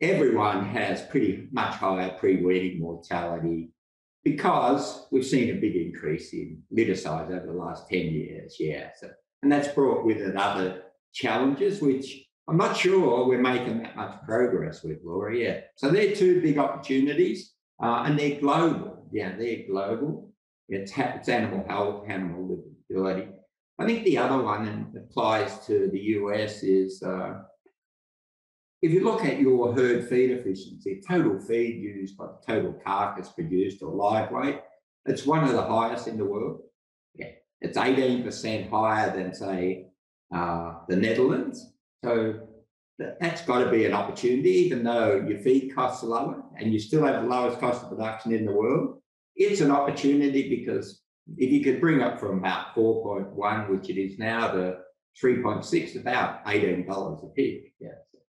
everyone has pretty much higher pre-weaning mortality because we've seen a big increase in litter size over the last 10 years. Yeah. So, and that's brought with it other challenges, which I'm not sure we're making that much progress with, Laura. Yeah. So they're two big opportunities, uh, and they're global. Yeah, they're global. It's, ha- it's animal health, animal livability. I think the other one and applies to the US is uh, if you look at your herd feed efficiency, total feed used by the total carcass produced or live weight, it's one of the highest in the world. Yeah, it's 18% higher than, say, uh, the Netherlands. So that's got to be an opportunity, even though your feed costs are lower and you still have the lowest cost of production in the world. It's an opportunity because if you could bring up from about 4.1, which it is now, to 3.6, about $18 a pig. Yeah.